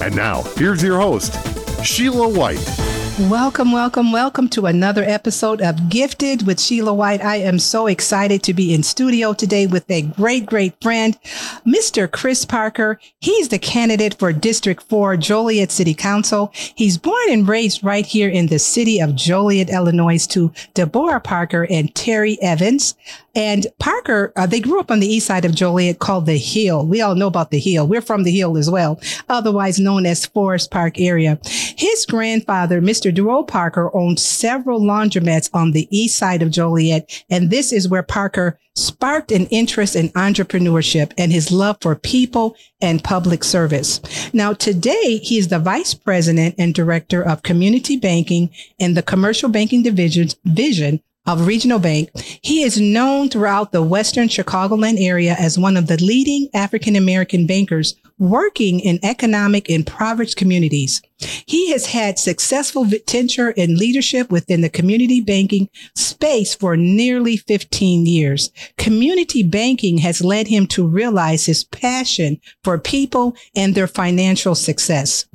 And now, here's your host, Sheila White. Welcome, welcome, welcome to another episode of Gifted with Sheila White. I am so excited to be in studio today with a great, great friend, Mr. Chris Parker. He's the candidate for District 4 Joliet City Council. He's born and raised right here in the city of Joliet, Illinois to Deborah Parker and Terry Evans. And Parker, uh, they grew up on the east side of Joliet called the Hill. We all know about the Hill. We're from the Hill as well, otherwise known as Forest Park area. His grandfather, Mr. Duro Parker, owned several laundromats on the east side of Joliet. And this is where Parker sparked an interest in entrepreneurship and his love for people and public service. Now, today, he is the vice president and director of community banking in the commercial banking division's vision of Regional Bank. He is known throughout the Western Chicagoland area as one of the leading African American bankers working in economic impoverished communities. He has had successful tenure in leadership within the community banking space for nearly 15 years. Community banking has led him to realize his passion for people and their financial success.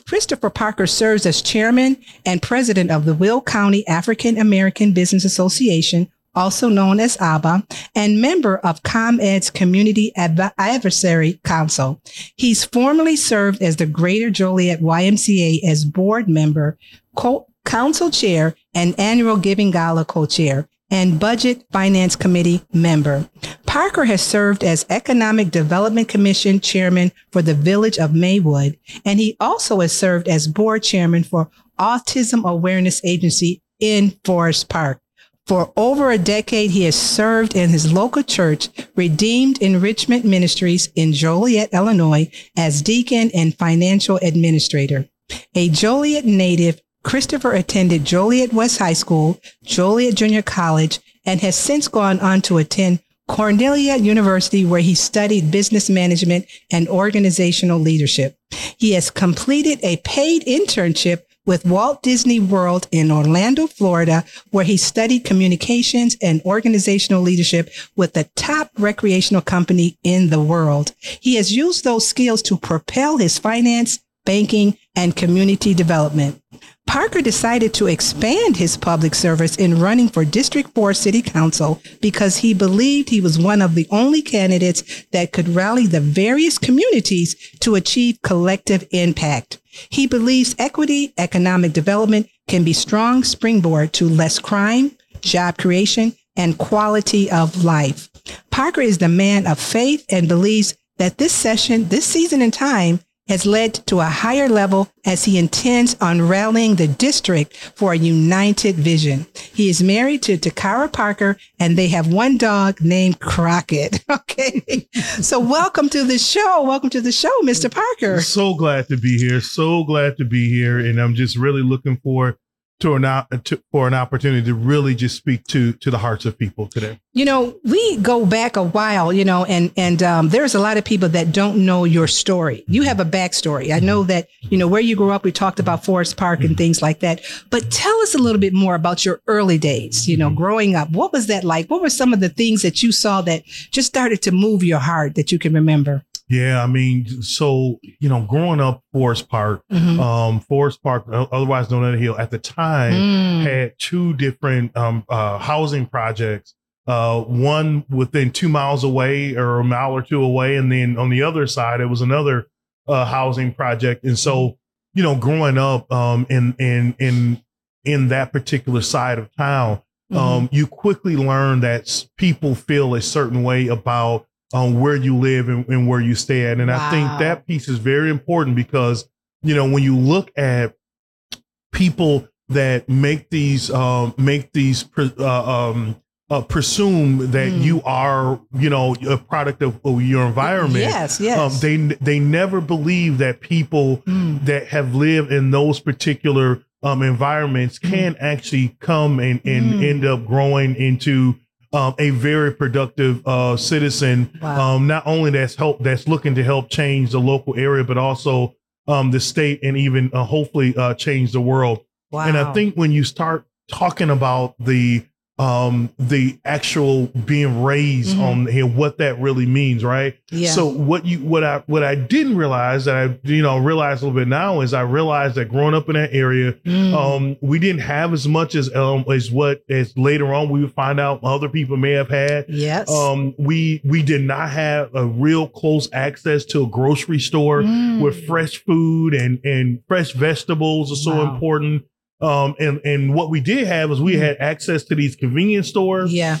Christopher Parker serves as chairman and president of the Will County African American Business Association, also known as ABA, and member of ComEd's Community Advisory Council. He's formerly served as the Greater Joliet YMCA as board member, co- council chair, and annual Giving Gala co-chair and Budget Finance Committee member. Parker has served as Economic Development Commission chairman for the Village of Maywood, and he also has served as board chairman for Autism Awareness Agency in Forest Park. For over a decade, he has served in his local church, Redeemed Enrichment Ministries in Joliet, Illinois, as deacon and financial administrator. A Joliet native, Christopher attended Joliet West High School, Joliet Junior College, and has since gone on to attend Cornelia University, where he studied business management and organizational leadership. He has completed a paid internship with Walt Disney World in Orlando, Florida, where he studied communications and organizational leadership with the top recreational company in the world. He has used those skills to propel his finance, banking, and community development. Parker decided to expand his public service in running for District 4 City Council because he believed he was one of the only candidates that could rally the various communities to achieve collective impact. He believes equity, economic development can be strong springboard to less crime, job creation, and quality of life. Parker is the man of faith and believes that this session, this season and time has led to a higher level as he intends on rallying the district for a united vision. He is married to Takara Parker and they have one dog named Crockett. Okay. so welcome to the show. Welcome to the show, Mr. Parker. So glad to be here. So glad to be here. And I'm just really looking forward to an uh, to, for an opportunity to really just speak to to the hearts of people today. You know, we go back a while, you know, and and um, there's a lot of people that don't know your story. You have a backstory. I know that you know where you grew up. We talked about Forest Park and mm-hmm. things like that. But tell us a little bit more about your early days. You know, mm-hmm. growing up. What was that like? What were some of the things that you saw that just started to move your heart that you can remember? Yeah, I mean, so you know, growing up Forest Park, mm-hmm. um, Forest Park, otherwise known as Hill, at the time mm. had two different um, uh, housing projects. Uh, one within two miles away or a mile or two away, and then on the other side, it was another uh, housing project. And so, you know, growing up um, in in in in that particular side of town, mm-hmm. um, you quickly learn that people feel a certain way about on where you live and, and where you stay at. And wow. I think that piece is very important because, you know, when you look at people that make these, um, make these, uh, um, uh, presume that Mm. you are, you know, a product of, of your environment. Yes, yes. Um, they they never believe that people Mm. that have lived in those particular um, environments can actually come and, and Mm. end up growing into um, a very productive uh, citizen. Wow. Um, not only that's help that's looking to help change the local area, but also um, the state and even uh, hopefully uh, change the world. wow. And I think when you start talking about the um the actual being raised Mhm. on here what that really means right yeah. so what you what i what i didn't realize that i you know realize a little bit now is i realized that growing up in that area Mm. um we didn't have as much as um as what as later on we would find out other people may have had yes. um we we did not have a real close access to a grocery store Mm. where fresh food and and fresh vegetables are so Wow. important um and and what we did have is we Mm. had access to these convenience stores yeah.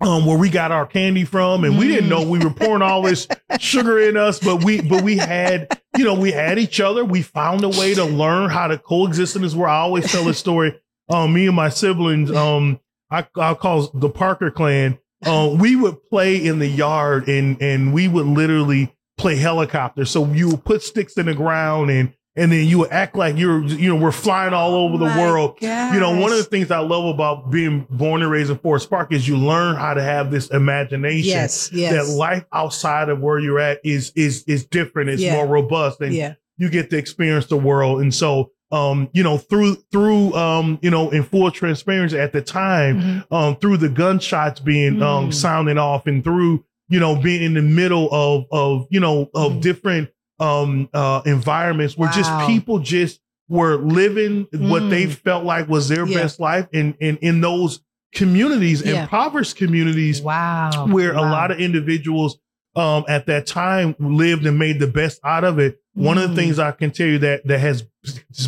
um where we got our candy from and we didn't Mm. know we were pouring all this sugar in us but we but we had you know we had each other we found a way to learn how to coexist in this world i always tell this story um me and my siblings um i i call the parker clan um we would play in the yard and and we would literally play helicopter so you would put sticks in the ground and and then you act like you're you know we're flying all over the My world you know, one of the things I love about being born and raised in Forest Park is you learn how to have this imagination. yes, yes. That life outside of where you're at is is is different. It's Yeah. more robust, and yeah. you get to experience the world. And so, um, you know, through through um, you know, in full transparency at the time, Mhm. um, through the gunshots being um Mm. sounding off, and through you know being in the middle of of you know of Mhm. different um uh environments where Wow. just people just were living what they Mm. felt like was their Yeah. best life in in in those communities Yeah. impoverished communities Wow. where a lot of individuals um at that time lived and made the best out of it one of Mm. the things i can tell you that that has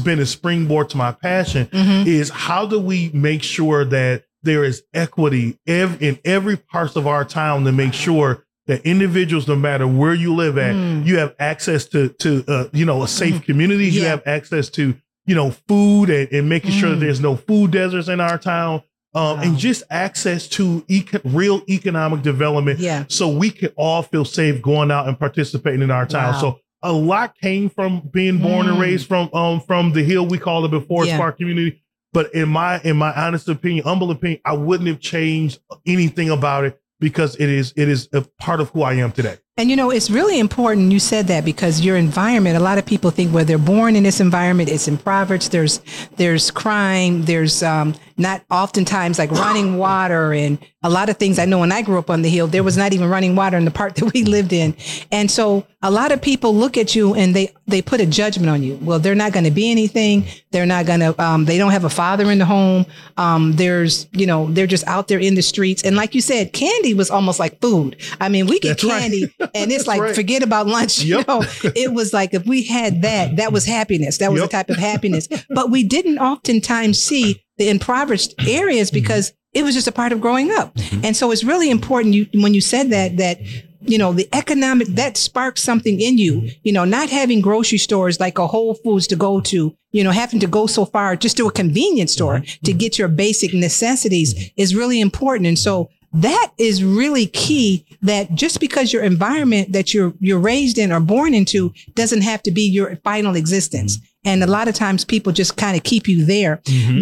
been a springboard to my passion Mhm. is how do we make sure that there is equity ev- in every parts of our town to make sure that individuals, no matter where you live at, Mm. you have access to to uh, you know a safe community. You have access to you know food and, and making sure that Mm. there's no food deserts in our town, um, Wow. and just access to eco- real economic development, Yeah. so we can all feel safe going out and participating in our town. Wow. So a lot came from being born and Mm. raised from um from the hill we call it before Yeah. Park community. But in my in my honest opinion, humble opinion, I wouldn't have changed anything about it because it is it is a part of who I am today. And you know, it's really important you said that because your environment, a lot of people think where they're born in this environment, it's impoverished. There's there's crime, there's um not oftentimes like running water and a lot of things. I know when I grew up on the hill, there was not even running water in the part that we lived in. And so a lot of people look at you and they they put a judgment on you. Well, they're not going to be anything. They're not going to um they don't have a father in the home. Um there's, you know, they're just out there in the streets. And like you said, candy was almost like food. I mean, we get That's right. and it's like right. forget about lunch. Yep. You know, it was like if we had that, that was happiness. That was Yep. a type of happiness. But we didn't oftentimes see the impoverished areas Mm-hmm. because it was just a part of growing up. Mm-hmm. And so it's really important you when you said that that you know the economic that sparked something in you you know not having grocery stores like a whole foods to go to you know having to go so far just to a convenience store mm-hmm. to get your basic necessities mm-hmm. is really important and so that is really key that just because your environment that you're you're raised in or born into doesn't have to be your final existence. And a lot of times people just kind of keep you there.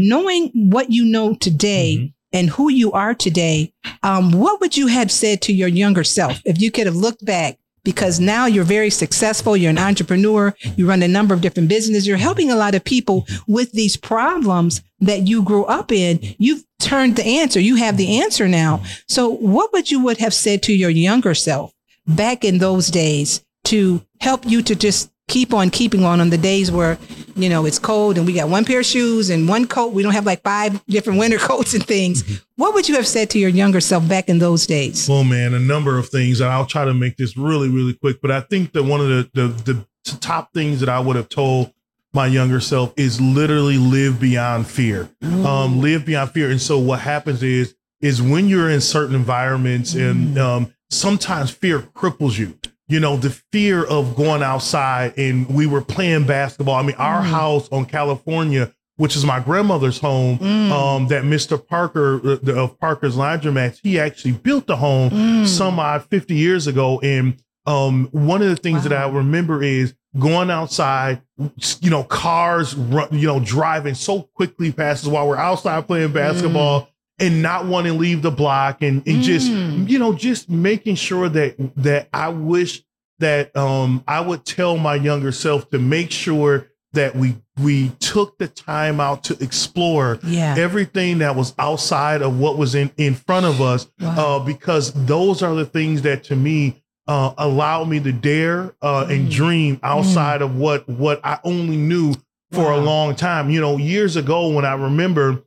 Knowing what you know today and who you are today um, what would you have said to your younger self? If you could have looked back because now you're very successful you're an entrepreneur you run a number of different businesses you're helping a lot of people with these problems that you grew up in. You've turned the answer you have the answer now. So what would you would have said to your younger self back in those days to help you to just keep on keeping on on the days where you know it's cold and we got one pair of shoes and one coat we don't have like five different winter coats and things what would you have said to your younger self back in those days Well, man, a number of things, and I'll try to make this really, really quick. But I think that one of the the, the top things that I would have told my younger self is literally live beyond fear. Um, live beyond fear. And so what happens is is when you're in certain environments, and um, sometimes fear cripples you. You know, the fear of going outside, and we were playing basketball. I mean, our Mm. house on California which is my grandmother's home, Mm. um, that Mr. Parker uh, the, of Parker's Laundromat, he actually built the home Mm. some odd 50 years ago. And um, one of the things that I remember is going outside, you know, cars, run, you know, driving so quickly past us while we're outside playing basketball and not wanting to leave the block and, and just, Mm. you know, just making sure that, that I wish that um, I would tell my younger self to make sure that we, we took the time out to explore Yeah. everything that was outside of what was in, in front of us Wow. uh, because those are the things that to me uh, allow me to dare uh, and Mm. dream outside of what what I only knew for a long time. You know, years ago when I remember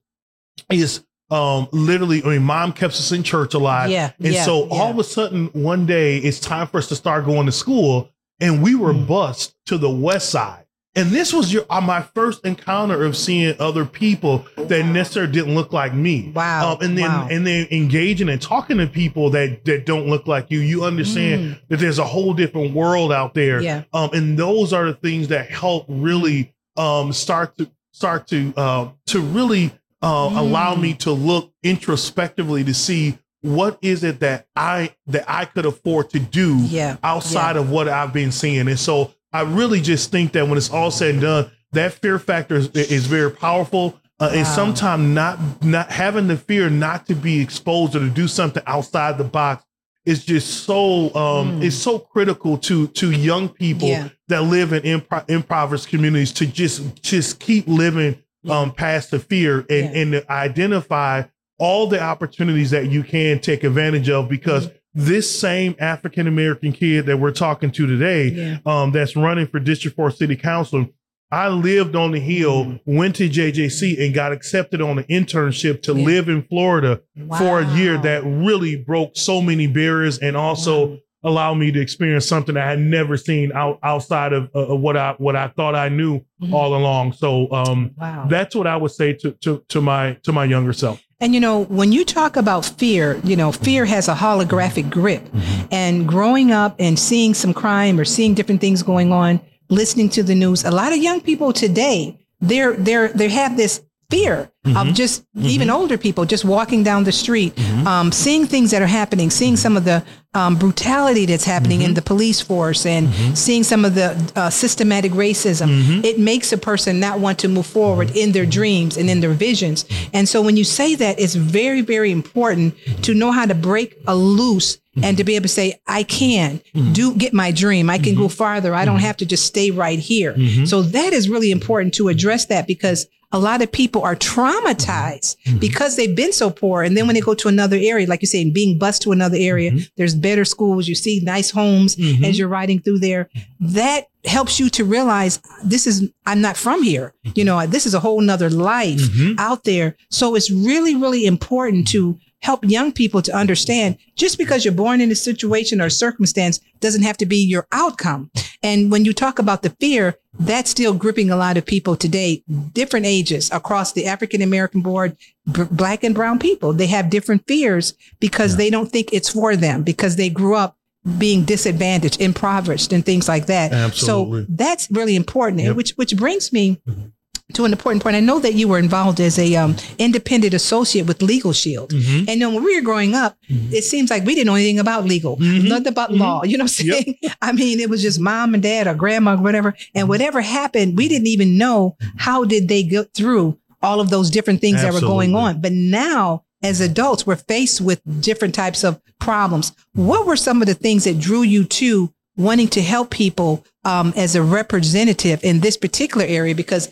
is um literally I mean mom kept us in church a lot. Yeah, And yeah, so yeah. all of a sudden one day it's time for us to start going to school and we were Mm. bused to the west side. And this was your uh, my first encounter of seeing other people that necessarily didn't look like me. Wow. Um, and then Wow. and then engaging and talking to people that that don't look like you. You understand that there's a whole different world out there. Mm. Yeah. Um, and those are the things that help really um start to start to uh, to really uh, Mm. allow me to look introspectively to see what is it that I that I could afford to do Yeah. outside of what I've been seeing. And so I really just think that when it's all said and done, that fear factor is, is very powerful. Uh, And sometimes not not having the fear not to be exposed or to do something outside the box is just so um Mm. it's so critical to to young people Yeah. that live in impro- impoverished communities to just just keep living um past the fear and Yeah. and identify all the opportunities that you can take advantage of because this same African American kid that we're talking to today Yeah. um, that's running for District 4 City Council. I lived on the hill, went to JJC, and got accepted on an internship to Yeah. live in Florida for a year that really broke so many barriers and also Wow. Allowed me to experience something I had never seen out, outside of, uh, what I what I thought I knew Mhm. all along. So um, Wow. that's what I would say to, to to my to my younger self. And you know, when you talk about fear, you know, fear has a holographic grip. And growing up and seeing some crime or seeing different things going on, listening to the news, a lot of young people today, they're they're they have this fear of mm-hmm. just mm-hmm. even older people just walking down the street, mm-hmm. um, seeing things that are happening, seeing some of the um, brutality that's happening in the police force, and seeing some of the uh, systematic racism. It makes a person not want to move forward in their dreams and in their visions. And so when you say that, it's very, very important to know how to break a loose and to be able to say, I can do get my dream. I can go farther. I don't have to just stay right here. So that is really important to address that because a lot of people are traumatized mm-hmm. Mm-hmm. because they've been so poor. And then when they go to another area, like you say, being bused to another area, mm-hmm. there's better schools, you see nice homes as you're riding through there. That helps you to realize this is, I'm not from here. You know, this is a whole nother life out there. So it's really, really important to help young people to understand just because you're born in a situation or circumstance doesn't have to be your outcome. And when you talk about the fear, that's still gripping a lot of people today, different ages across the African American board, b- black and brown people. They have different fears because they don't think it's for them because they grew up being disadvantaged, impoverished, and things like that. Absolutely. So that's really important. And Yep. which which brings me mm-hmm. To an important point. I know that you were involved as a um, independent associate with Legal Shield. Mm-hmm. And then when we were growing up, it seems like we didn't know anything about legal, Mhm. nothing about Mhm. law. You know what I'm Yep. saying? I mean, it was just mom and dad or grandma or whatever. And whatever happened, we didn't even know how did they get through all of those different things that were going on. But now, as adults, we're faced with different types of problems. What were some of the things that drew you to wanting to help people um, as a representative in this particular area? Because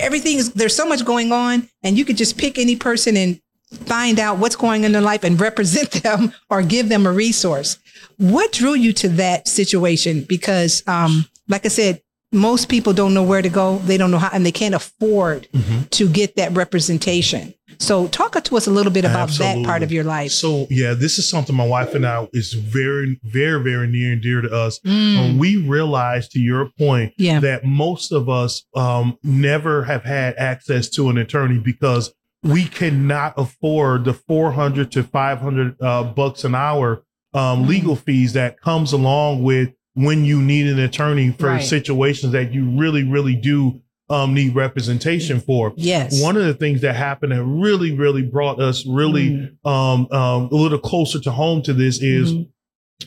everything is there's so much going on and you could just pick any person and find out what's going on in their life and represent them or give them a resource. What drew you to that situation? Because um like i said most people don't know where to go they don't know how and they can't afford Mm-hmm. to get that representation so talk to us a little bit about that part of your life So yeah, this is something my wife and I is very, very, very near and dear to us. Mm, we realized, to your point, yeah that most of us um, never have had access to an attorney because we cannot afford the 400 to 500 uh, bucks an hour um, Mhm. legal fees that comes along with when you need an attorney for Right. situations that you really, really do um, need representation for. Yes. One of the things that happened that really, really brought us really Mm. um, um, a little closer to home to this is Mhm.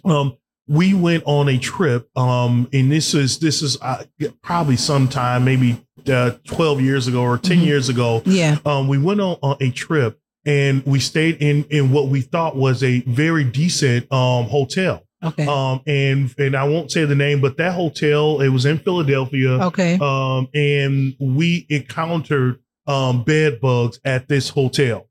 um, we went on a trip, um, and this is this is uh, probably sometime maybe uh, twelve years ago or 10 Mhm. years ago. yeah. Um, we went on, on a trip and we stayed in in what we thought was a very decent um, hotel. Okay. Um, and and I won't say the name, but that hotel it was in Philadelphia. okay. Um, and we encountered um, bed bugs at this hotel.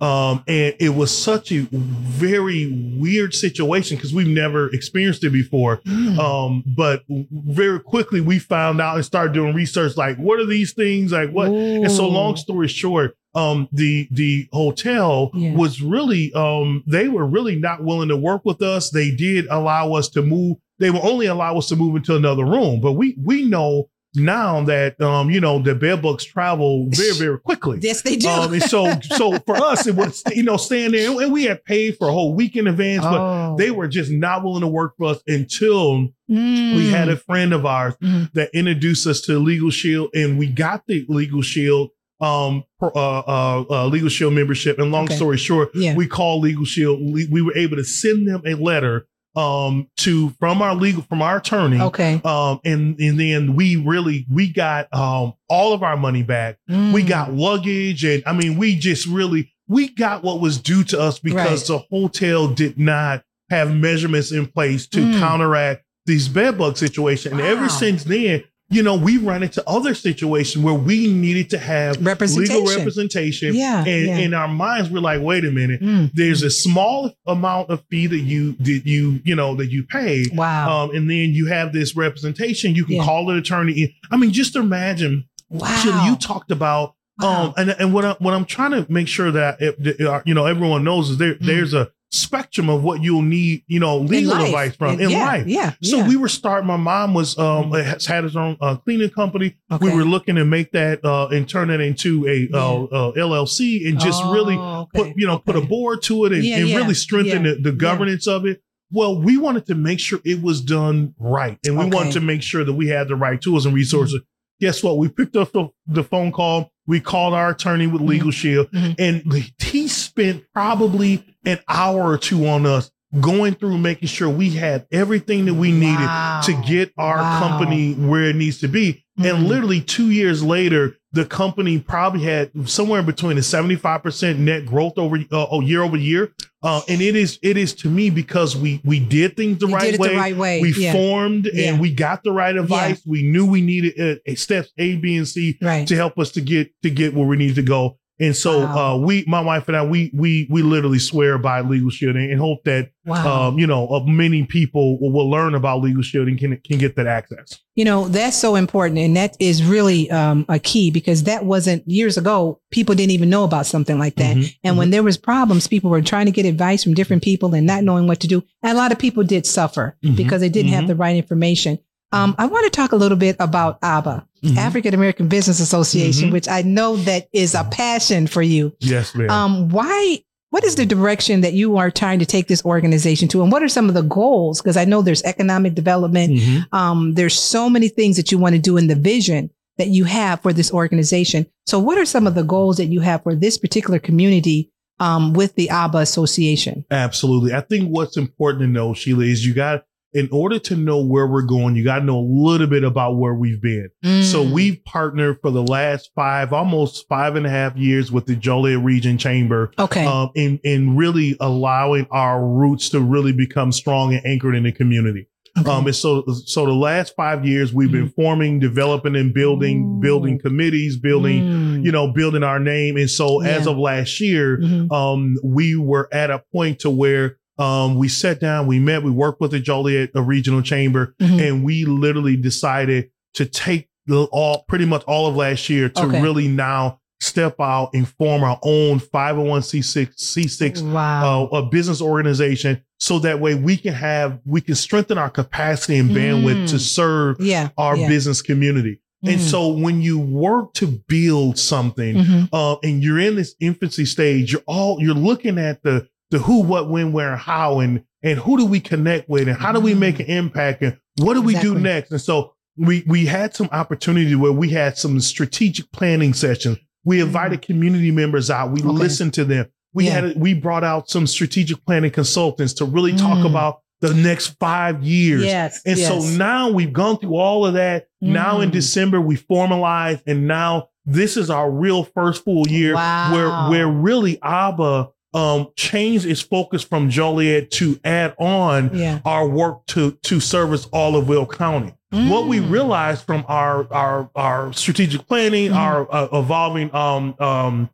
Um, and it was such a very weird situation because we've never experienced it before. Mm. Um, but very quickly we found out and started doing research like, what are these things? Like, what? And so, long story short, um, the the hotel Yeah. was really um, they were really not willing to work with us. They did allow us to move. They will only allow us to move into another room, but we we know now that um, you know the bed bugs travel very very quickly. Yes, they do. Um, and so so for us it was you know staying there and we had paid for a whole week in advance, but Oh. they were just not willing to work for us until we had Mm. a friend of ours Mhm. that introduced us to Legal Shield, and we got the Legal Shield um uh, uh, uh Legal Shield membership. And long Okay. story short, Yeah. we called Legal Shield. We, we were able to send them a letter um to from our legal from our attorney. Okay. Um and and then we really we got um all of our money back. We Mm. got luggage and I mean we just really we got what was due to us because the hotel did not have measurements in place to Mm. counteract these bed bug situation. And Wow. ever since then, you know, we run into other situations where we needed to have representation. legal representation. Yeah, And yeah. in our minds, we're like, wait a minute, Mm. there's a small amount of fee that you did you, you know, that you pay. Wow. Um, and then you have this representation. You can Yeah. call an attorney. I mean, just imagine wow. You talked about Wow. um and and what I, what I'm trying to make sure that it, that, uh, you know everyone knows is there Mm. there's a spectrum of what you'll need you know legal advice from In- in yeah, life. Yeah. So yeah. we were starting. My mom was um Mm. has had his own uh, cleaning company. Okay. We were looking to make that uh and turn it into a uh, uh, LLC and just really Oh, put you know put a board to it and, Yeah, and yeah, really strengthen yeah, the, the yeah. governance of it. Well, we wanted to make sure it was done right, and we Okay. wanted to make sure that we had the right tools and resources. Guess what? We picked up the, the phone call. We called our attorney with Legal Shield, Mhm. and he spent probably an hour or two on us going through making sure we had everything that we needed Wow. to get our Wow. company where it needs to be. Mhm. And literally two years later, the company probably had somewhere between a 75% net growth over uh, oh, year over year. Uh, and it is it is to me because we we did things the right did way. the right way. We yeah. formed Yeah. and we got the right advice. We knew we needed uh, a steps A, B, and C right. to help us to get to get where we need to go. And so Wow. uh, we, my wife and I, we we we literally swear by legal shielding and hope that Wow. um, you know uh, many people will, will learn about legal shielding can can get that access. You know, that's so important. And that is really um, a key because that wasn't years ago. People didn't even know about something like that. Mhm, And when there was problems, people were trying to get advice from different people and not knowing what to do. And a lot of people did suffer Mhm, because they didn't have mhm. the right information. Um, I want to talk a little bit about ABBA, Mhm. African American Business Association, Mhm. which I know that is a passion for you. Yes, ma'am. Um, why? What is the direction that you are trying to take this organization to, and what are some of the goals? Because I know there's economic development. Mhm. Um, there's so many things that you want to do in the vision that you have for this organization. So, what are some of the goals that you have for this particular community um, with the ABBA Association? Absolutely. I think what's important to know, Sheila, is you got in order to know where we're going, you got to know a little bit about where we've been. So Mm. we've partnered for the last five, almost five and a half years with the Joliet Region Chamber, okay, um, in in really allowing our roots to really become strong and anchored in the community. okay. Um, and so so the last five years we've been forming, developing, and building, Ooh. building committees, building, Mm. you know, building our name. And so as of last year, Mhm. um, we were at a point to where um, we sat down, we met, we worked with the Joliet uh, Regional Chamber, Mhm. and we literally decided to take the, all pretty much all of last year to Okay. really now step out and form our own 501c6 C6 wow. uh, a business organization so that way we can have we can strengthen our capacity and bandwidth Mm. to serve yeah. our yeah. business community. And Mm. so when you work to build something Mhm. uh, and you're in this infancy stage, you're all you're looking at the the who, what, when, where, and how, and and who do we connect with, and how do we make an impact, and what do we do next? And so we we had some opportunity where we had some strategic planning sessions. We invited community members out. We Okay. listened to them. We Yeah. had we brought out some strategic planning consultants to really talk Mm. about the next five years. Yes. And so now we've gone through all of that. Now in Mm. December we formalized, and now this is our real first full year Wow. where where really ABBA um changed its focus from Joliet to add on yeah. our work to to service all of Will County. What we Mm. realized from our our our strategic planning, Mhm. our uh, evolving um um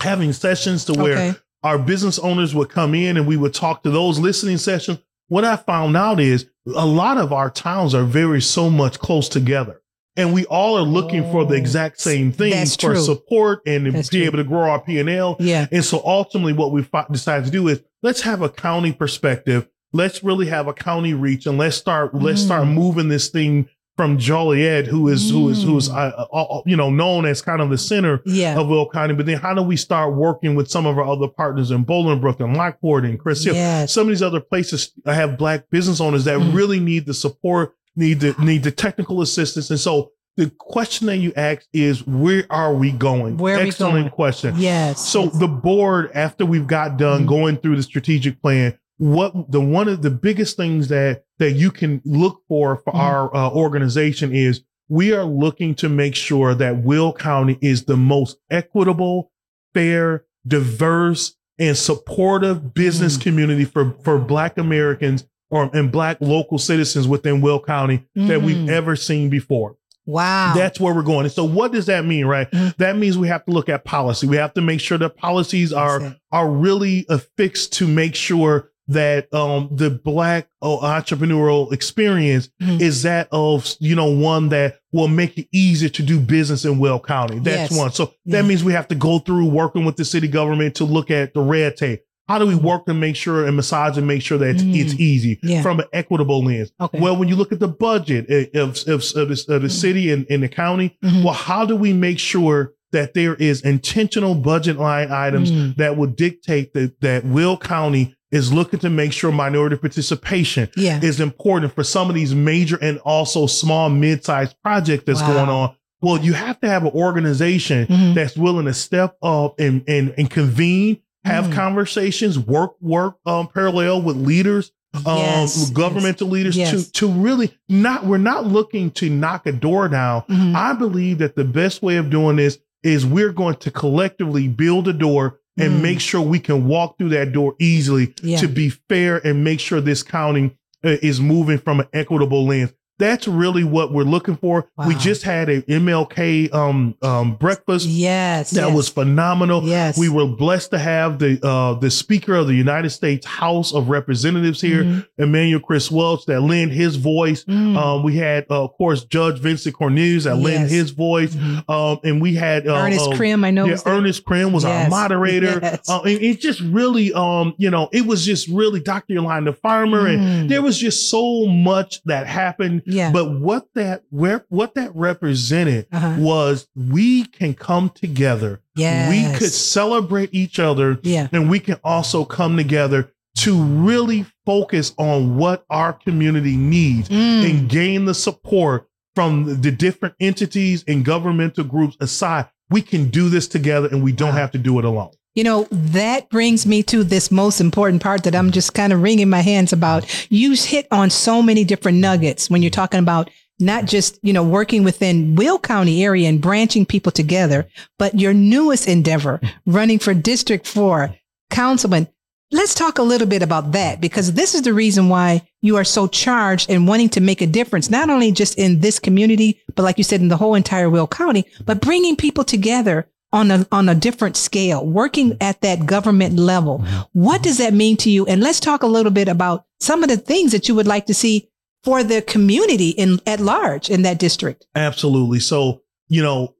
having sessions to where Okay. our business owners would come in and we would talk to those listening sessions. What I found out is a lot of our towns are very so much close together. And we all are looking for the Oh, exact same thing for true. support and That's be true. able to grow our P&L. Yeah. And so ultimately what we fi- decided to do is let's have a county perspective. Let's really have a county reach and let's start let's start Mm. moving this thing from Joliet, who is who is who is Mm. uh, uh, uh, you know known as kind of the center Yeah. of Will County. But then how do we start working with some of our other partners in Bolingbrook and Lockport and Crest Hill? Yes. Some of these other places have black business owners that Mm. really need the support, need the need the technical assistance. And so the question that you ask is where are we going? Where Excellent going? question. Yes. So the board, after we've got done Mhm. going through the strategic plan, what the one of the biggest things that that you can look for for Mhm. our uh, organization is we are looking to make sure that Will County is the most equitable, fair, diverse, and supportive business Mm. community for for Black Americans or and Black local citizens within Will County that we've Mhm. ever seen before. wow. That's where we're going. And so what does that mean, right? Mhm. That means we have to look at policy. We have to make sure that policies are are really affixed to make sure that um the black uh, entrepreneurial experience Mhm. is that of you know one that will make it easier to do business in Will County. That's Yes. one. So Yeah. that means we have to go through working with the city government to look at the red tape. How do we work to make sure and massage and make sure that it's, Mm. it's easy Yeah. from an equitable lens? Okay. Well, when you look at the budget of, of, of, the, of the Mhm. city and, and the county, Mhm. well, how do we make sure that there is intentional budget line items Mm. that will dictate that, that Will County is looking to make sure minority participation yeah. is important for some of these major and also small mid-sized projects that's Wow. going on? Well, you have to have an organization Mhm. that's willing to step up and and, and convene, have Mm. conversations, work work um, parallel with leaders um, Yes, governmental leaders yes. to to really not we're not looking to knock a door down. Mhm. I believe that the best way of doing this is we're going to collectively build a door and Mm. make sure we can walk through that door easily Yeah. to be fair and make sure this county uh, is moving from an equitable lens. That's really what we're looking for. We just had a MLK um, um, breakfast Yes. that yes. was phenomenal. Yes. We were blessed to have the uh, the Speaker of the United States House of Representatives here, Mhm. Emanuel Chris Welch, that lent his voice. Mm. Um, we had, uh, of course, Judge Vincent Cornelius that lent his voice. Mhm. Um, and we had uh, Ernest uh, Crim, I know. yeah. Ernest Crim was our moderator. Yes. Uh, and it just really, um, you know, it was just really Dr. Yolanda Farmer, and Mm. there was just so much that happened. Yeah. But what that where what that represented Uh-huh. was we can come together. Yes. We could celebrate each other, Yeah. and we can also come together to really focus on what our community needs Mm. and gain the support from the different entities and governmental groups aside. We can do this together and we don't Wow. have to do it alone. You know, that brings me to this most important part that I'm just kind of wringing my hands about. You hit on so many different nuggets when you're talking about not just, you know, working within Will County area and branching people together, but your newest endeavor, mm-hmm. running for District 4, Councilman. Let's talk a little bit about that because this is the reason why you are so charged and wanting to make a difference, not only just in this community, but like you said, in the whole entire Will County, but bringing people together on a, on a different scale, working at that government level. What does that mean to you? And let's talk a little bit about some of the things that you would like to see for the community in at large in that district. Absolutely. So, you know,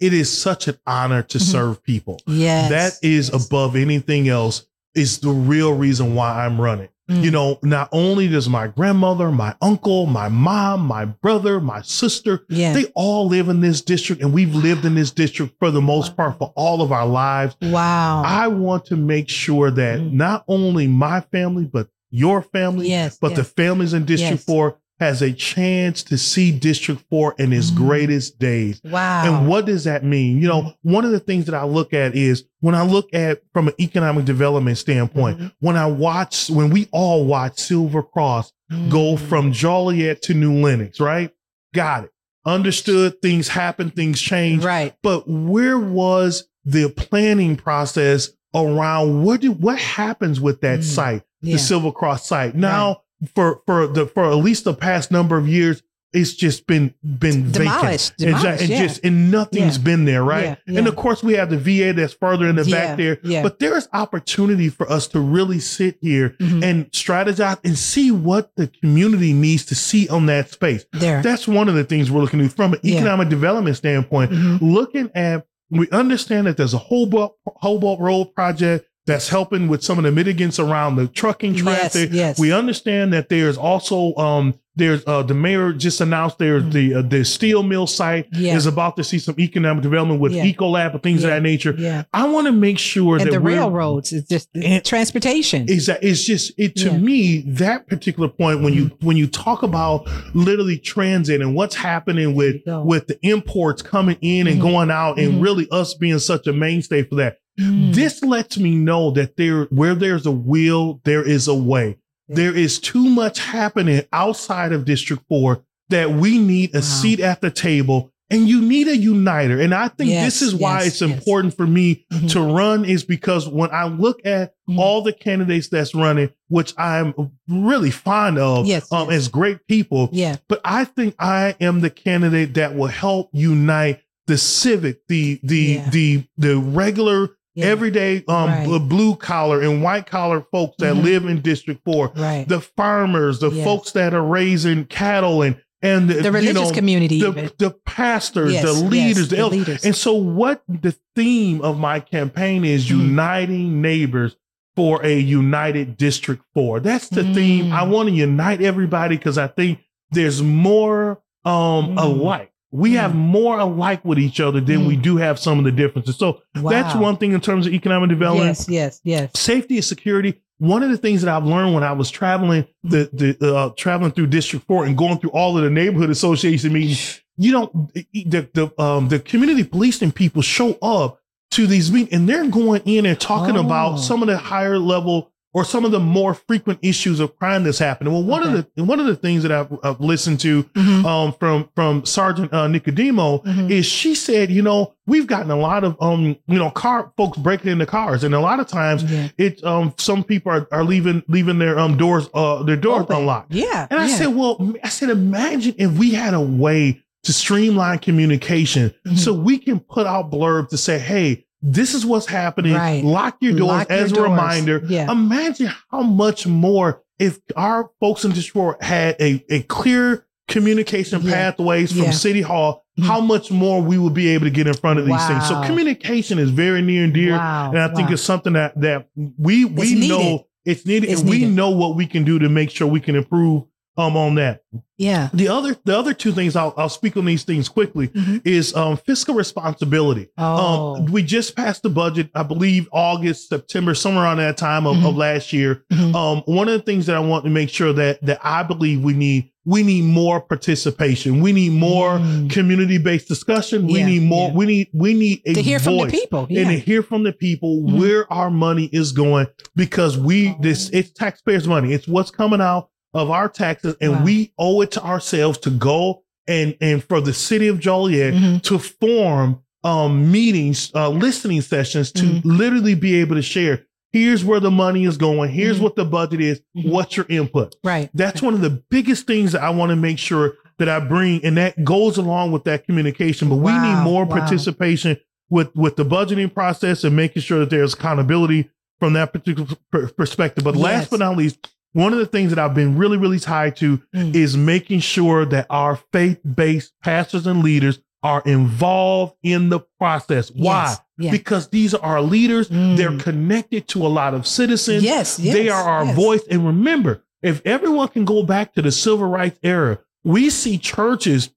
it is such an honor to Mhm. serve people. Yes. That is Yes. above anything else, is the real reason why I'm running. Mm. You know, not only does my grandmother, my uncle, my mom, my brother, my sister, Yeah. they all live in this district and we've lived in this district for the most part for all of our lives. wow. I want to make sure that Mm. not only my family, but your family, yes. but yes. the families in District Yes. 4 has a chance to see District 4 in its Mm. greatest days. Wow. And what does that mean? You know, one of the things that I look at is when I look at from an economic development standpoint, Mhm. when I watch, when we all watch Silver Cross go Mm. from Joliet to New Lenox, right? Got it. Understood things happen, things change. right. But where was the planning process around what did what happens with that Mm. site, Yeah. the Silver Cross site? Now, for for the for at least the past number of years, it's just been been Demolished. vacant. Demolished, and, yeah. just and nothing's Yeah. been there, right? Yeah, And of course, we have the VA that's further in the Yeah, back there. yeah. But there is opportunity for us to really sit here Mhm. and strategize and see what the community needs to see on that space. there. That's one of the things we're looking at from an Yeah. economic development standpoint. Mhm. Looking at, we understand that there's a whole Hobart, Hobart Road project that's helping with some of the mitigants around the trucking traffic. yes. We understand that there's also um there's uh the mayor just announced there's the uh, the steel mill site. Yeah. is about to see some economic development with Yeah. Ecolab and things Yeah. of that nature. Yeah. I want to make sure And that the railroads is just And- transportation. is that it's just it to. Mm-hmm. me that particular point when you when you talk about literally transit and what's happening with with the imports coming in and Mhm. going out and Mhm. really us being such a mainstay for that Mm. this lets me know that there where there's a will there is a way Yeah. there is too much happening outside of district 4 that we need a Wow. seat at the table and you need a uniter and i think Yes, this is why yes, it's yes. important for me Mhm. to run is because when i look at Mhm. all the candidates that's running which i'm really fond of Yes, um, as great people yeah. but I think I am the candidate that will help unite the civic, the the Yeah. the the regular Yeah. everyday um Right. bl- blue collar and white collar folks that Mhm. live in District Four, Right. the farmers, the Yes. folks that are raising cattle and and the, the religious you know, community. the, the pastors, Yes, the leaders, the the elders. leaders. And so what the theme of my campaign is Mhm. uniting neighbors for a united district 4. That's the Mm. theme. I want to unite everybody cuz I think there's more um Mm. alike. We Mm. have more alike with each other than Mm. we do have some of the differences. So that's one thing in terms of economic development Yes, yes, yes. safety and security. One of the things that I've learned when I was traveling the the uh, traveling through District Four and going through all of the neighborhood association meetings, you know, the the um the community policing people show up to these meetings and they're going in and talking Oh. about some of the higher level or some of the more frequent issues of crime that's happening. Well, one Okay. of the one of the things that I've, I've listened to Mhm. um from from Sergeant uh, Nicodemo Mhm. is she said, you know, we've gotten a lot of um, you know, car folks breaking into cars, and a lot of times Yeah. it um some people are, are leaving leaving their um doors uh their doors Open. unlocked. Yeah. And I yeah. said, well, I said, imagine if we had a way to streamline communication Mhm. so we can put out blurbs to say, hey, this is what's happening. Right. Lock your doors Lock your as a doors. reminder. Yeah. Imagine how much more if our folks in Detroit had a, a clear communication Yeah. pathways from Yeah. City Hall, Mhm. how much more we would be able to get in front of these things. So communication is very near and dear. Wow. And I think wow. it's something that that we we It's needed. know it's needed, It's and we know what we can do to make sure we can improve um on that. yeah. The other the other two things I'll I'll speak on these things quickly Mhm. is um fiscal responsibility. Oh. Um we just passed the budget, I believe August, September, somewhere around that time of, Mhm. of last year. Mhm. Um one of the things that I want to make sure that that I believe we need we need more participation. We need more Mm. community based discussion. We need more yeah. we need we need a to hear from the voice people. and to hear from the people Mhm. where our money is going because we this it's taxpayers money it's what's coming out of our taxes and Wow. we owe it to ourselves to go and and for the city of Joliet Mhm. to form um meetings uh listening sessions to Mhm. literally be able to share here's where the money is going here's Mhm. what the budget is Mhm. what's your input Right. that's one of the biggest things that I want to make sure that I bring, and that goes along with that communication. But we need more wow. participation with with the budgeting process and making sure that there's accountability from that particular per- perspective. But Yes. last but not least, one of the things that I've been really, really tied to Mm. is making sure that our faith based pastors and leaders are involved in the process. Why? Yes. Yeah. Because these are our leaders. Mm. They're connected to a lot of citizens yes, yes. they are our yes. voice. And remember, if everyone can go back to the civil rights era, we see churches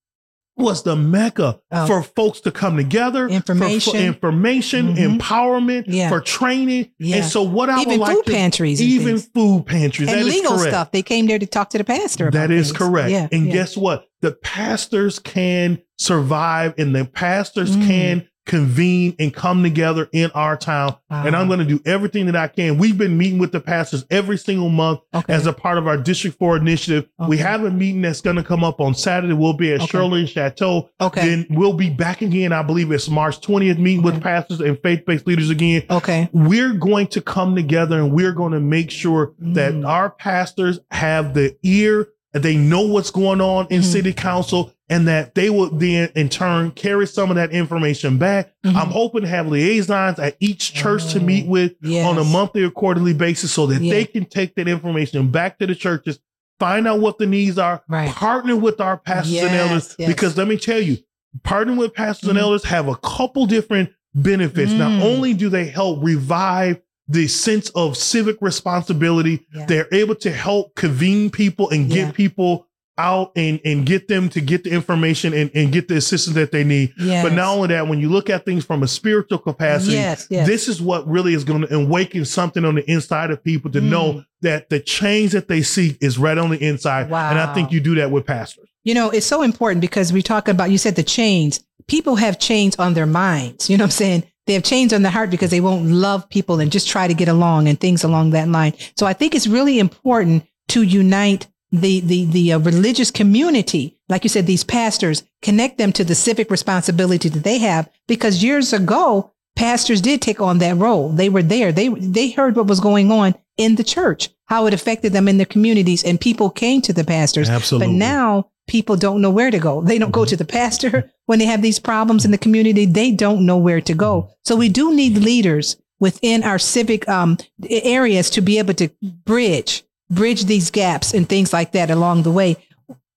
was the mecca Oh. for folks to come together, Information. for, information, Mhm. empowerment, Yeah. for training. Yeah. And so, what I Even would like food to, pantries even things. food pantries, and that legal stuff. They came there to talk to the pastor. About That is things. correct. Yeah, and guess what? The pastors can survive and the pastors Mm. can convene and come together in our town. And I'm going to do everything that I can. We've been meeting with the pastors every single month okay. as a part of our District 4 initiative. We have a meeting that's going to come up on Saturday. We'll be at Okay. Shirley and Chateau. okay. Then we'll be back again. I believe it's March 20th, meeting Okay. with pastors and faith based leaders again. okay. We're going to come together and we're going to make sure that Mm. our pastors have the ear, that they know what's going on in Mhm. city council, and that they will then in turn carry some of that information back. Mhm. I'm hoping to have liaisons at each church to Oh, meet with Yes. on a monthly or quarterly basis so that Yeah. they can take that information back to the churches, find out what the needs are, Right. partner with our pastors and elders. yes. Because let me tell you, partnering with pastors and Mhm. elders have a couple different benefits. Mm. Not only do they help revive the sense of civic responsibility, Yeah. they're able to help convene people and get Yeah. people out and, and get them to get the information and, and get the assistance that they need. Yes. But not only that, when you look at things from a spiritual capacity, Yes. Yes. this is what really is going to awaken something on the inside of people to Mm. know that the change that they seek is right on the inside. Wow. And I think you do that with pastors. You know, it's so important because we talk about, you said the chains. People have chains on their minds. You know what I'm saying? They have chains on their heart because they won't love people and just try to get along and things along that line. So I think it's really important to unite the, the, the uh, religious community. Like you said, these pastors, connect them to the civic responsibility that they have because years ago, pastors did take on that role. They were there. They, they heard what was going on in the church, how it affected them in their communities and people came to the pastors. Absolutely. But now people don't know where to go. They don't go to the pastor when they have these problems in the community. They don't know where to go. So we do need leaders within our civic um, areas to be able to bridge, bridge these gaps and things like that along the way.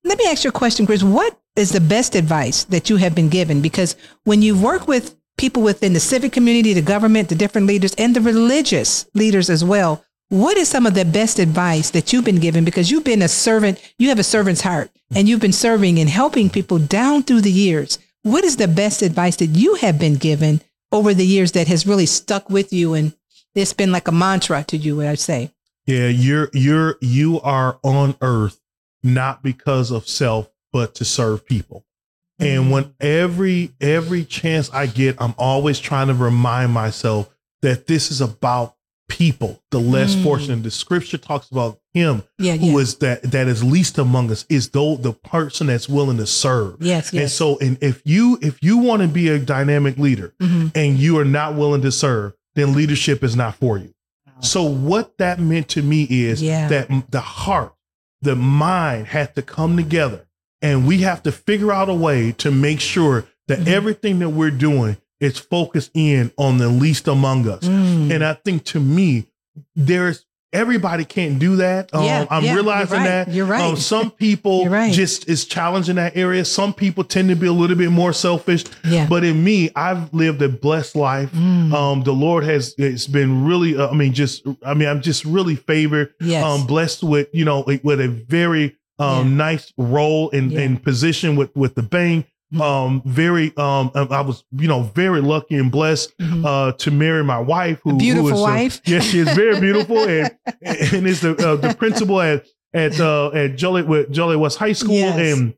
Let me ask you a question, Chris. What is the best advice that you have been given? Because when you work with people within the civic community, the government, the different leaders, and the religious leaders as well, what is some of the best advice that you've been given? Because you've been a servant, you have a servant's heart, and you've been serving and helping people down through the years. What is the best advice that you have been given over the years that has really stuck with you and it's been like a mantra to you, would I'd say? Yeah, you're you're you are on earth not because of self, but to serve people. And when every every chance I get, I'm always trying to remind myself that this is about people, the less Mm. fortunate. The scripture talks about him yeah, who yeah. is that that is least among us, is though the person that's willing to serve. yes, And so and if you if you want to be a dynamic leader Mhm. and you are not willing to serve, then leadership is not for you. So what that meant to me is Yeah. that the heart, the mind had to come together and we have to figure out a way to make sure that Mhm. everything that we're doing is focused in on the least among us. Mm. And I think to me, there's everybody can't do that. Um, Yeah, I'm yeah, you're realizing right, that. you're right. Um, some people right. just is challenging that area. Some people tend to be a little bit more selfish. yeah. But in me, I've lived a blessed life. Mm. Um, the Lord has it's been really. Uh, I mean, just I mean, I'm just really favored. yes. Um, blessed with you know with a very um nice role and, Yeah. and position with with the bank. Um, very um, I was you know very lucky and blessed Mhm. uh to marry my wife, who A beautiful who is, wife. yes, she is very beautiful and and is the uh, the principal at at uh, at Joliet with Joliet West High School Yes. and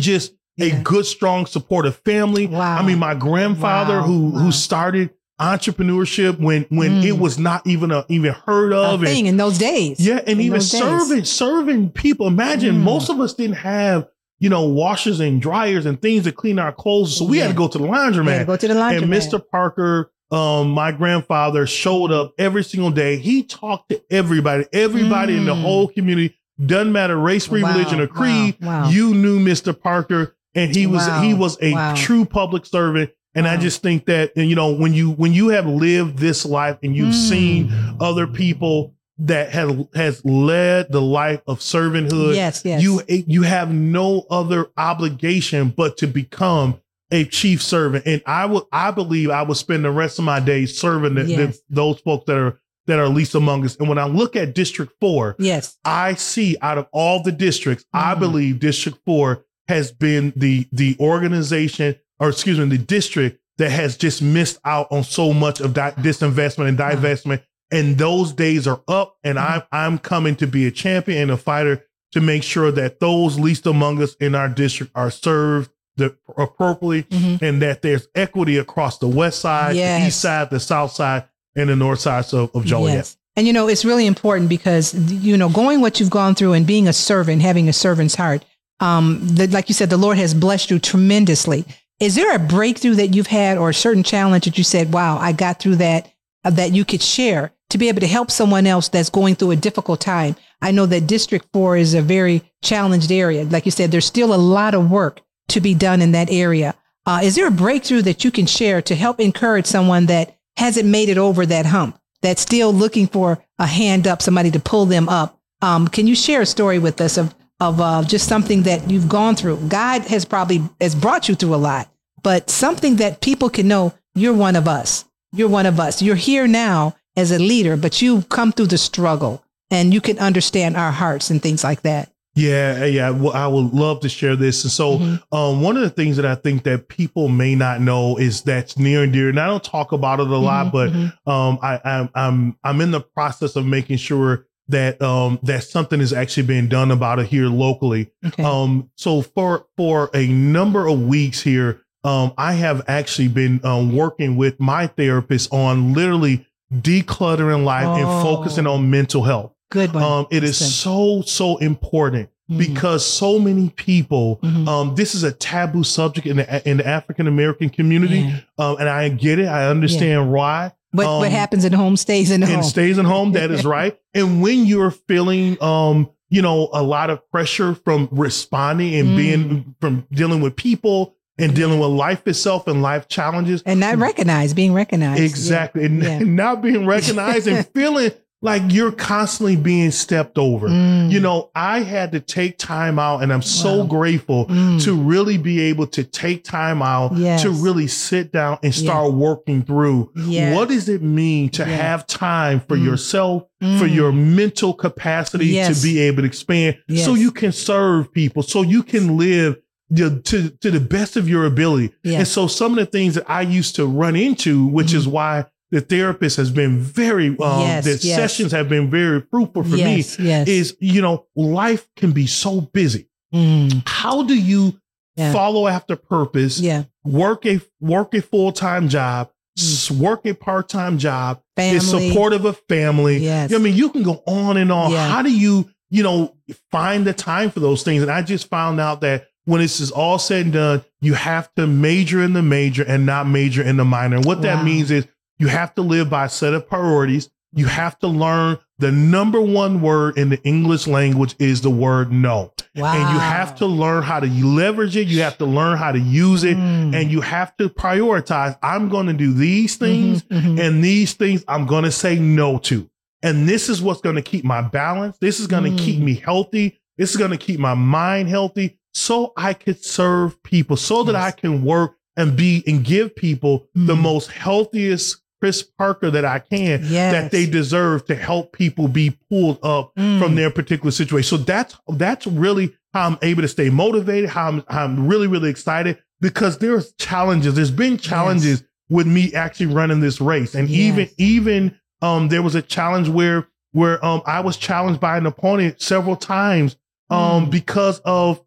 just a good, strong, supportive family. Wow. I mean, my grandfather Wow. who Wow. who started entrepreneurship when when Mm. it was not even a, even heard a of, and thing in those days. yeah, and in even those days. serving serving people. Imagine Mm. most of us didn't have you know washers and dryers and things to clean our clothes, so we had to go to the laundromat. to go to the laundromat. And Mr. Parker, um, my grandfather showed up every single day. He talked to everybody, everybody in the Mm. whole community. Doesn't matter race, Wow, religion, or creed. wow, wow. You knew Mr. Parker, and he was he was a true public servant. And I just think that and, you know when you when you have lived this life and you've Mm. seen other people that has has led the life of servanthood, Yes, yes. you you have no other obligation but to become a chief servant and i would i believe i would spend the rest of my days serving the, the- those folks that are that are least among us and when i look at district 4 yes. i see out of all the districts i Mhm. believe district 4 has been the the organization, or excuse me, the district that has just missed out on so much of that disinvestment and divestment. And those days are up, and I'm I'm coming to be a champion and a fighter to make sure that those least among us in our district are served the, appropriately Mhm. and that there's equity across the west side, the east side, the south side, and the north side of, of Joliet. Yes. And you know, it's really important because you know, going what you've gone through and being a servant, having a servant's heart. Um, the, like you said, the Lord has blessed you tremendously. Is there a breakthrough that you've had, or a certain challenge that you said, "Wow, I got through that," uh, that you could share to be able to help someone else that's going through a difficult time? I know that District Four is a very challenged area. Like you said, there's still a lot of work to be done in that area. Uh, is there a breakthrough that you can share to help encourage someone that hasn't made it over that hump, that's still looking for a hand up, somebody to pull them up? Um, can you share a story with us of of uh, just something that you've gone through? God has probably has brought you through a lot, but something that people can know you're one of us. You're one of us. You're here now as a leader, but you've come through the struggle and you can understand our hearts and things like that. Yeah, yeah. Well, I would love to share this. And so, Mhm. um, one of the things that I think that people may not know is that's near and dear. And I don't talk about it a lot, Mhm, but um, I, I'm I'm I'm in the process of making sure that um that something is actually being done about it here locally. Okay. Um, so for for a number of weeks here, um, I have actually been um, working with my therapist on literally decluttering life and Oh. focusing on mental health. Good one. Um, it is so so important Mhm, because so many people. mhm. Um, this is a taboo subject in the in the African American community, Yeah. um, and I get it. I understand why. What what um, happens at home stays in home. and stays at home. That is right. And when you're feeling, um, you know, a lot of pressure from responding and Mm. being from dealing with people and dealing with life itself and life challenges, and not recognized, being recognized. exactly, and, Yeah. and not being recognized and feeling like you're constantly being stepped over. Mm. You know, I had to take time out, and I'm so Wow. grateful Mm. to really be able to take time out Yes. to really sit down and Yeah. start working through Yes. what does it mean to Yeah. have time for Mm. yourself, for Mm. your mental capacity Yes. to be able to expand so you can serve people, so you can live to, to the best of your ability. Yeah. And so some of the things that I used to run into, which is why the therapist has been very, um, Mm-hmm. Yes, the yes. sessions have been very fruitful for yes, me, yes. is, you know, life can be so busy. Mm. How do you Yeah. follow after purpose? yeah. work a work a full time job, Mm. work a part time job, Family. is supportive of family. Yes. I mean, you can go on and on. Yeah. How do you, you know, find the time for those things? And I just found out that when this is all said and done, you have to major in the major and not major in the minor. And what Wow. that means is you have to live by a set of priorities. You have to learn the number one word in the English language is the word no. Wow. And you have to learn how to leverage it. You have to learn how to use it Mm. and you have to prioritize. I'm going to do these things, Mhm, mhm. and these things I'm going to say no to. And this is what's going to keep my balance. This is going to Mm. keep me healthy. This is going to keep my mind healthy so I could serve people, so that I can work and be and give people the Mm. most healthiest Chris Parker that I can Yes. that they deserve to help people be pulled up Mm. from their particular situation. So that's that's really how I'm able to stay motivated, how I'm, I'm really, really excited because there's challenges. There's been challenges with me actually running this race. And even even um there was a challenge where where um I was challenged by an opponent several times um Mm. because of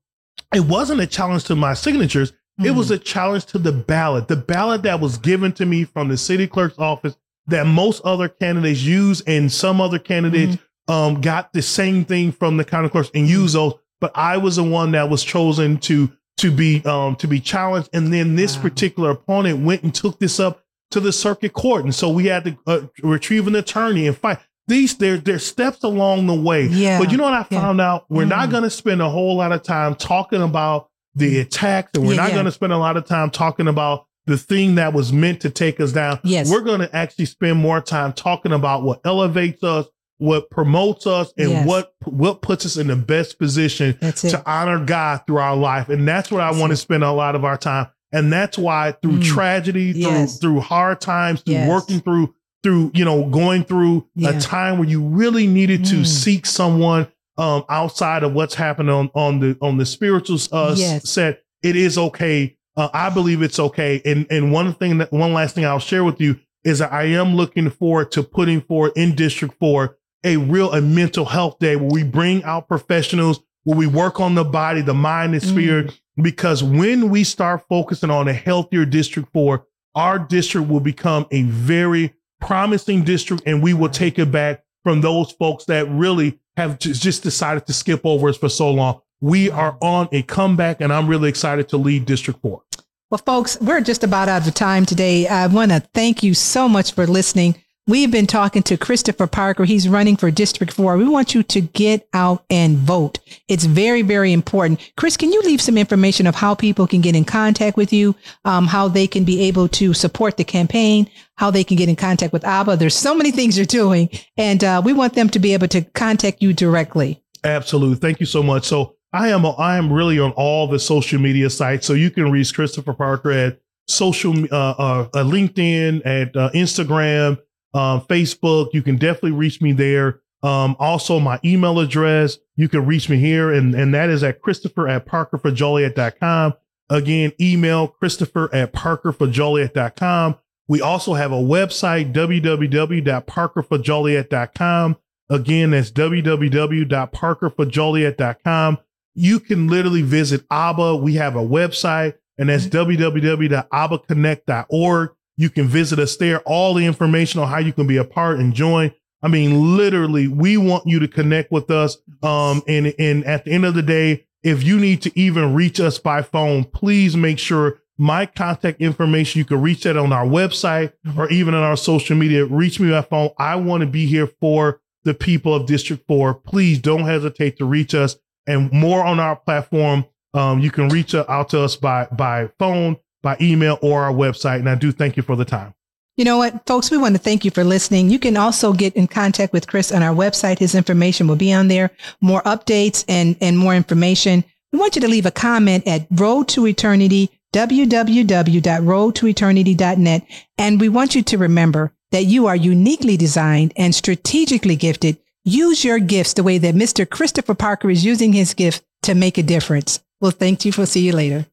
it wasn't a challenge to my signatures. It Mm. was a challenge to the ballot. The ballot that was given to me from the city clerk's office that most other candidates use and some other candidates Mm-hmm. um, got the same thing from the county clerks and use those. But I was the one that was chosen to to be um, to be challenged. And then this Wow. particular opponent went and took this up to the circuit court. And so we had to uh, retrieve an attorney and fight. These there there's steps along the way. Yeah. But you know what I Yeah. found out? We're not Mm. going to spend a whole lot of time talking about the attacks, and we're Yeah, not yeah. going to spend a lot of time talking about the thing that was meant to take us down. Yes. We're going to actually spend more time talking about what elevates us, what promotes us, and Yes. what what puts us in the best position to honor God through our life. And that's what I want to spend a lot of our time. And that's why through Mm. tragedy, through Yes. through hard times, through Yes. working through through you know going through Yeah. a time where you really needed to Mm. seek someone um, outside of what's happening on, on the on the spiritual uh, Yes. set, it is okay. Uh, I believe it's okay. And and one thing that one last thing I'll share with you is that I am looking forward to putting forward in District Four a real a mental health day where we bring out professionals, where we work on the body, the mind, and spirit. Because when we start focusing on a healthier District Four, our district will become a very promising district, and we will take it back from those folks that really have just decided to skip over us for so long. We are on a comeback, and I'm really excited to lead District 4. Well, folks, we're just about out of time today. I want to thank you so much for listening. We've been talking to Christopher Parker. He's running for District 4. We want you to get out and vote. It's very, very important. Chris, can you leave some information of how people can get in contact with you, um, how they can be able to support the campaign, how they can get in contact with ABBA? There's so many things you're doing, and uh, we want them to be able to contact you directly. Absolutely. Thank you so much. So I am I am really on all the social media sites. So you can reach Christopher Parker at social uh, uh, uh, LinkedIn, at uh, Instagram, um, Facebook. You can definitely reach me there. Um, also, my email address, you can reach me here, and, and that is at Christopher at parkerforjoliet.com. Again, email Christopher at parkerforjoliet.com. We also have a website, www.parkerforjoliet.com. Again, that's www.parkerforjoliet.com. You can literally visit ABBA. We have a website, and that's www.abbaconnect.org. You can visit us there. All the information on how you can be a part and join. I mean, literally, we want you to connect with us. Um, and, and at the end of the day, if you need to even reach us by phone, please make sure my contact information, you can reach that on our website or even on our social media. Reach me by phone. I want to be here for the people of District 4. Please don't hesitate to reach us and more on our platform. Um, you can reach out to us by, by phone, by email, or our website. And I do thank you for the time. You know what, folks, we want to thank you for listening. You can also get in contact with Chris on our website. His information will be on there. More updates and, and more information. We want you to leave a comment at Road to Eternity, www.roadtoeternity.net. And we want you to remember that you are uniquely designed and strategically gifted. Use your gifts the way that Mr. Christopher Parker is using his gift to make a difference. Well, thank you. We'll see you later.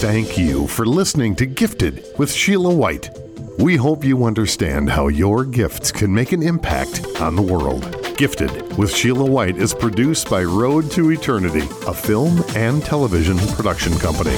Thank you for listening to Gifted with Sheila White. We hope you understand how your gifts can make an impact on the world. Gifted with Sheila White is produced by Road to Eternity, a film and television production company.